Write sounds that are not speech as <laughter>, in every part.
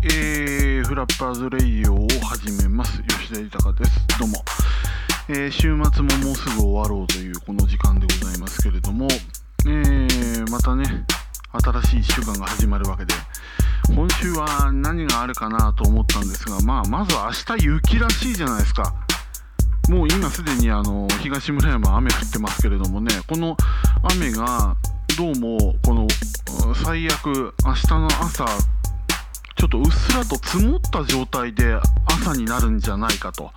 えー、フラッパーズレイディオを始めます。吉田豊です。どうも、えー、週末ももうすぐ終わろうというこの時間でございますけれども、えー、またね新しい1週間が始まるわけで今週は何があるかなと思ったんですがまあまずは明日雪らしいじゃないですか。もう今すでにあの東村山雨降ってますけれどもねこの雨がどうもこの最悪明日の朝ちょっとうっすらと積もった状態で朝になるんじゃないかと、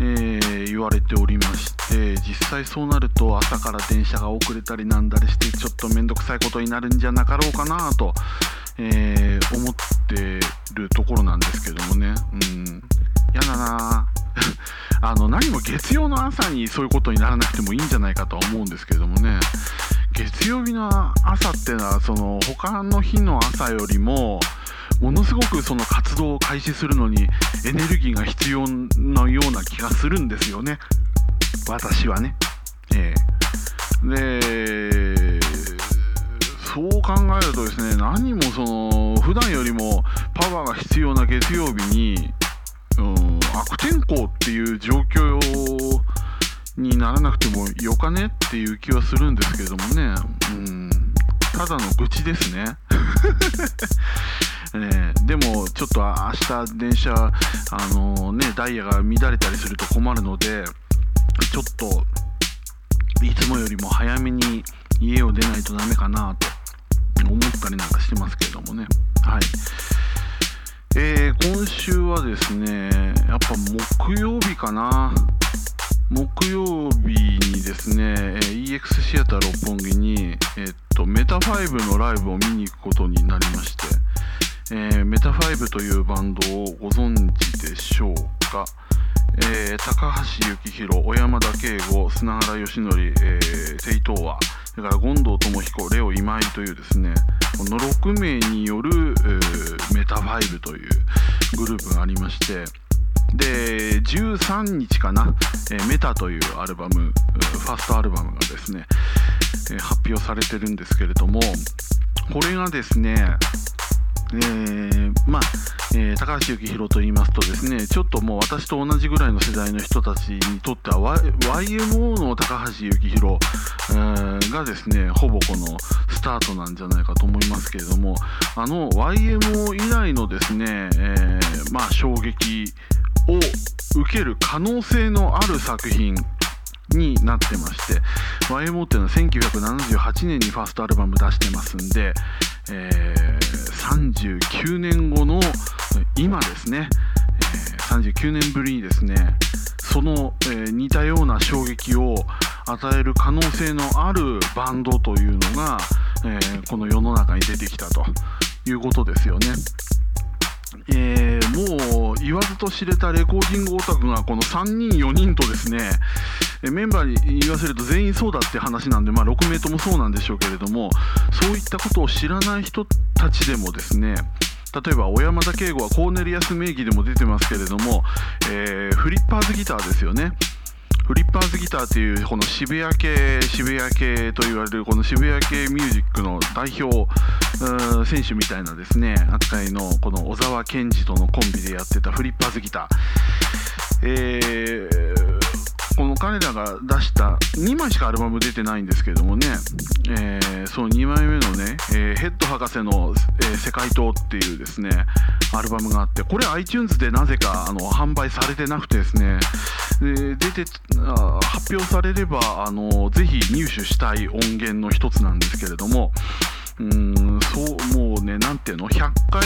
えー、言われておりまして実際そうなると朝から電車が遅れたりなんだりしてちょっと面倒くさいことになるんじゃなかろうかなと、えー、思ってるところなんですけどもね。うん。嫌だな。<laughs> あの何も月曜の朝にそういうことにならなくてもいいんじゃないかとは思うんですけれどもね。月曜日の朝ってのはその他の日の朝よりもものすごくその活動を開始するのにエネルギーが必要なような気がするんですよね私はね。えー、でそう考えるとですね何もその普段よりもパワーが必要な月曜日に、うん、悪天候っていう状況にならなくてもよかねっていう気はするんですけれどもね、うん、ただの愚痴ですね。ね、でもちょっと明日電車、あのね、ダイヤが乱れたりすると困るのでちょっといつもよりも早めに家を出ないとダメかなと思ったりなんかしてますけれどもね。はい。えー、今週はですねやっぱ木曜日かな。木曜日にですね EX シアター六本木に、えっと、 METAFIVE のライブを見に行くことになりまして。えー、 METAFIVE というバンドをご存知でしょうか、えー、高橋幸宏、小山田圭吾、砂原良徳、えー、テイ・トウワ、それから権藤智彦、 LEO今井というですね、この6名による、えー、 METAFIVE というグループがありまして、で、13日かな、えー、メタというアルバム、ファーストアルバムがですね、えー、発表されてるんですけれども、これがですね、えー、まあ、えー、高橋幸宏と言いますとですねちょっともう私と同じぐらいの世代の人たちにとっては、YMO の高橋幸宏、えー、がですねほぼこのスタートなんじゃないかと思いますけれどもあの YMO 以来のですね、え、まあ、衝撃を受ける可能性のある作品になってまして YMO っていうのは1978年にファーストアルバム出してますんで、えー、39年後の今ですね、えー、39年ぶりにですねその、えー、似たような衝撃を与える可能性のあるバンドというのが、えー、この世の中に出てきたということですよね。えー、もう言わずと知れたレコーディングオタクがこの3人4人とですねえメンバーに言わせると全員そうだって話なんで、まあ、6名ともそうなんでしょうけれどもそういったことを知らない人たちでもですね例えば小山田圭吾はコーネリアス名義でも出てますけれども、えー、フリッパーズギターですよね。フリッパーズギターっていうこの渋谷系渋谷系と言われるこの渋谷系ミュージックの代表選手みたいなですね扱いのこの小沢健二とのコンビでやってたフリッパーズギター、えー彼らが出した2枚しかアルバム出てないんですけどもね、えー、その2枚目のね、えー、ヘッド博士の、えー、世界島っていうですねアルバムがあってこれ iTunes でなぜかあの販売されてなくてですね。で出て発表されればあのぜひ入手したい音源の一つなんですけれども。うんそうもうね何ていうの？100回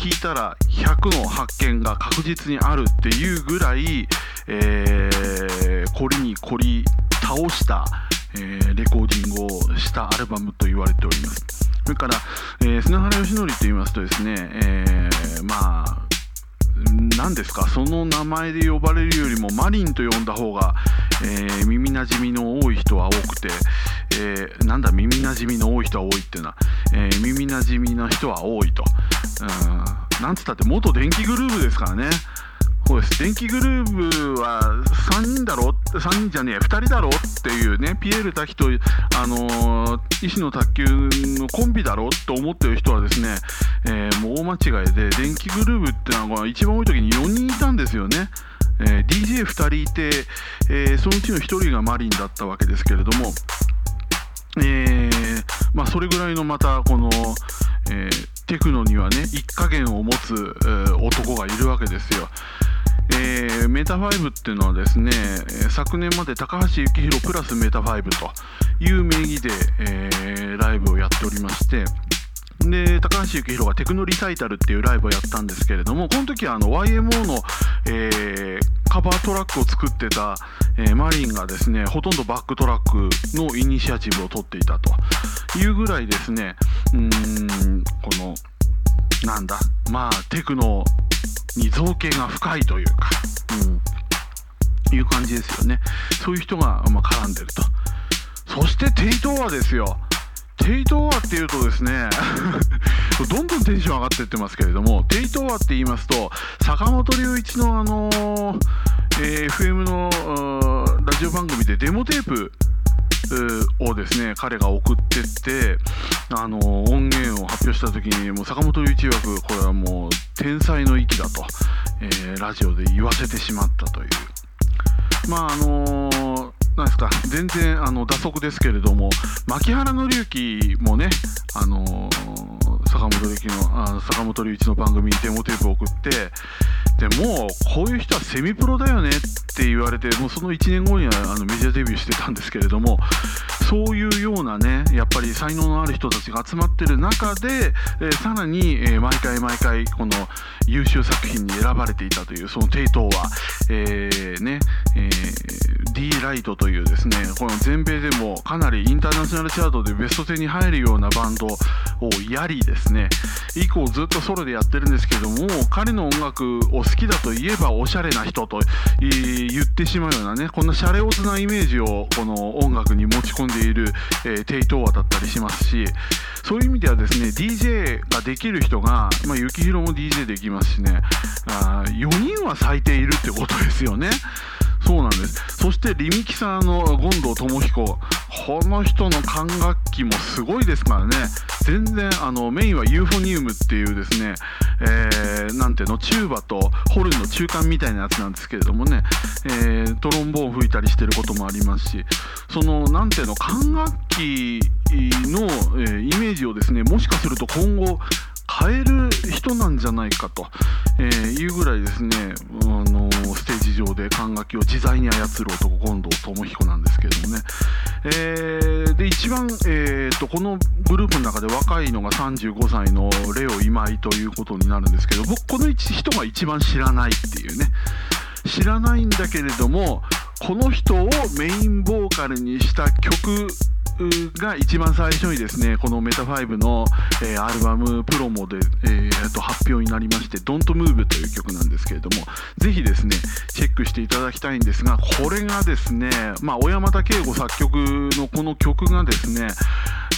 聞いたら100の発見が確実にあるっていうぐらい、えー、凝りに凝り倒した、えー、レコーディングをしたアルバムと言われております。それから、えー、砂原義則と言いますとですね、えー、まあ何ですかその名前で呼ばれるよりもマリンと呼んだ方が、えー、耳なじみの多い人は多くて、えー、なんだ耳なじみの多い人は多いっていうのは、えー、耳なじみな人は多いと、うん、なんつったって元電気グルーヴですからね。そうです電気グルーヴは3人だろ3人じゃねえ2人だろっていうねピエール滝と、あのー、石野卓球のコンビだろと思ってる人はですね、えー、もう大間違いで電気グルーブってのは一番多い時に4人いたんですよね。えー、DJ2 人いて、え、そのうちの1人がマリンだったわけですけれども、えーまあ、それぐらいのまたこの、えテクノにはね一加減を持つ、え男がいるわけですよ。えー、メタ5っていうのはですね、昨年まで高橋幸宏プラスメタ5という名義で、えー、ライブをやっておりまして、で高橋幸宏がテクノリサイタルっていうライブをやったんですけれどもこの時はあの YMO の、えー、カバートラックを作ってた、えー、まりんがですねほとんどバックトラックのイニシアチブを取っていたというぐらいですねうーんこのなんだまあテクノに造詣が深いというか、うん、いう感じですよね。そういう人が、まあ、絡んでると。そしてテイ・トウワですよテイ・トウワっていうとですね <laughs> どんどんテンション上がっていってますけれどもテイ・トウワって言いますと坂本龍一のあのー、えー、FM のラジオ番組でデモテープをですね彼が送ってってあの音源を発表した時にもう坂本龍一枠これはもう天才の域だと、えー、ラジオで言わせてしまったという。まああのなんですか？全然あの打足ですけれども牧原紀之もねあのー、坂本龍一のあ坂本龍一の番組にデモテープを送ってでもこういう人はセミプロだよねって言われてもうその1年後にはあのメジャーデビューしてたんですけれどもそういうようなねやっぱり才能のある人たちが集まってる中で、えー、さらに、えー、毎回毎回この優秀作品に選ばれていたというそのテイトーは、えー、ね、えー、D ライトというですねこの全米でもかなりインターナショナルチャートでベスト10に入るようなバンドをやりですね。以降ずっとソロでやってるんですけども彼の音楽を好きだといえばおしゃれな人と言ってしまうようなねこんなシャレオツなイメージをこの音楽に持ち込んでいる、えー、テイ・トウワだったりしますしそういう意味ではですね DJ ができる人が、まあ、幸宏も DJ できますしね。あ4人は最低いるってことですよね。そうなんです。そしてリミキサーの権藤智彦。この人の管楽器もすごいですからね。全然あのメインはユーフォニウムっていうですね、えー、なんていうのチューバとホルンの中間みたいなやつなんですけれどもね、えー、トロンボーン吹いたりしてることもありますし。そのなんていうの管楽器の、えー、イメージをですねもしかすると今後変える人なんじゃないかと、え、いうぐらいですね、あの、ステージ上で管楽器を自在に操る男権藤智彦なんですけれどもね、えー、で一番、えーと、このグループの中で若いのが35歳のレオ今井ということになるんですけど僕この人が一番知らないっていうね。知らないんだけれどもこの人をメインボーカルにした曲が一番最初にですねこのメタ5の、えー、アルバムプロモで、えー、と発表になりまして「Don't Move」という曲なんですけれどもぜひですねチェックしていただきたいんですがこれがですねまあ小山田圭吾作曲のこの曲がですね、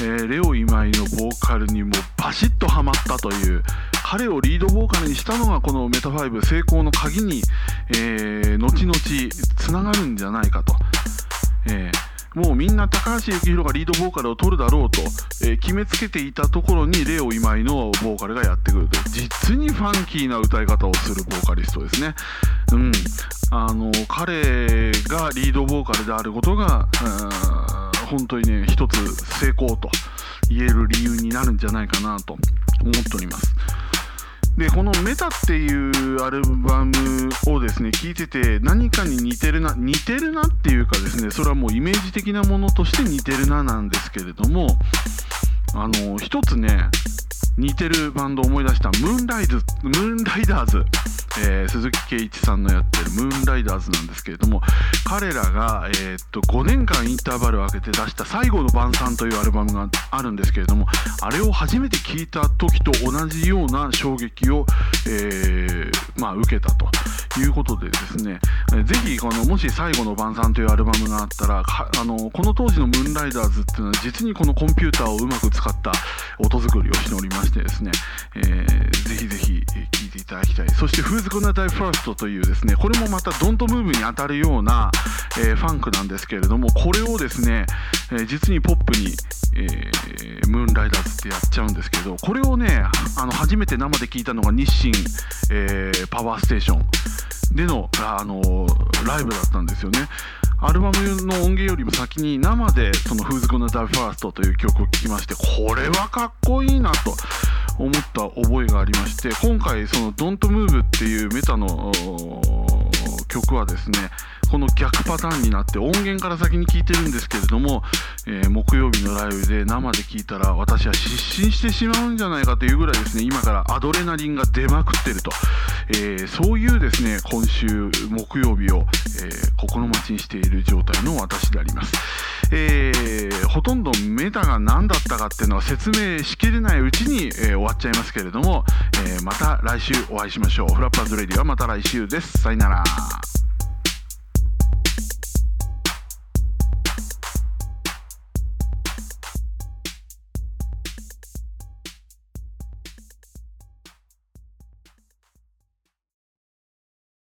えー、レオ今井のボーカルにもバシッとはまったという彼をリードボーカルにしたのがこのメタ5成功の鍵に、えー、後々つながるんじゃないかと。えーもうみんな高橋幸宏がリードボーカルを取るだろうと、えー、決めつけていたところにレオ今井のボーカルがやってくると実にファンキーな歌い方をするボーカリストですね。うん、あの彼がリードボーカルであることが本当にね一つ成功と言える理由になるんじゃないかなと思っております。でこの「メタ」っていうアルバムをですね聴いてて何かに似てるな似てるなっていうかですねそれはもうイメージ的なものとして似てるななんですけれどもあの一つね似てるバンドを思い出したムーンライズムーンライダーズ。えー、鈴木圭一さんのやってるムーンライダーズなんですけれども彼らが、えー、っと5年間インターバルを空けて出した「最後の晩餐」というアルバムがあるんですけれどもあれを初めて聴いた時と同じような衝撃を、えー、まあ、受けたということでですねぜひこのもし「最後の晩餐」というアルバムがあったらあのこの当時のムーンライダーズっていうのは実にこのコンピューターをうまく使った音作りをしております。ましてですね、えー、ぜひぜひ聴いていただきたいそして「Who's Gonna Die First」というですねこれもまた「Don't Move」に当たるような、えー、ファンクなんですけれどもこれをですね、えー、実にポップに、えー、ムーンライダーズってやっちゃうんですけどこれをねあの初めて生で聞いたのが日清、えー、パワーステーションでのあのライブだったんですよね。アルバムの音源よりも先に生でその Who's Gonna Die First という曲を聴きましてこれはかっこいいなと思った覚えがありまして今回その Don't Move っていうメタの曲はですねこの逆パターンになって音源から先に聴いてるんですけれども、えー、木曜日のライブで生で聴いたら私は失神してしまうんじゃないかというぐらいですね今からアドレナリンが出まくってると、えー、そういうですね今週木曜日を、えー、心待ちにしている状態の私であります。えー、ほとんどメタが何だったかっていうのは説明しきれないうちに、えー、終わっちゃいますけれども、えー、また来週お会いしましょう。フラッパーズレディはまた来週です。さよなら。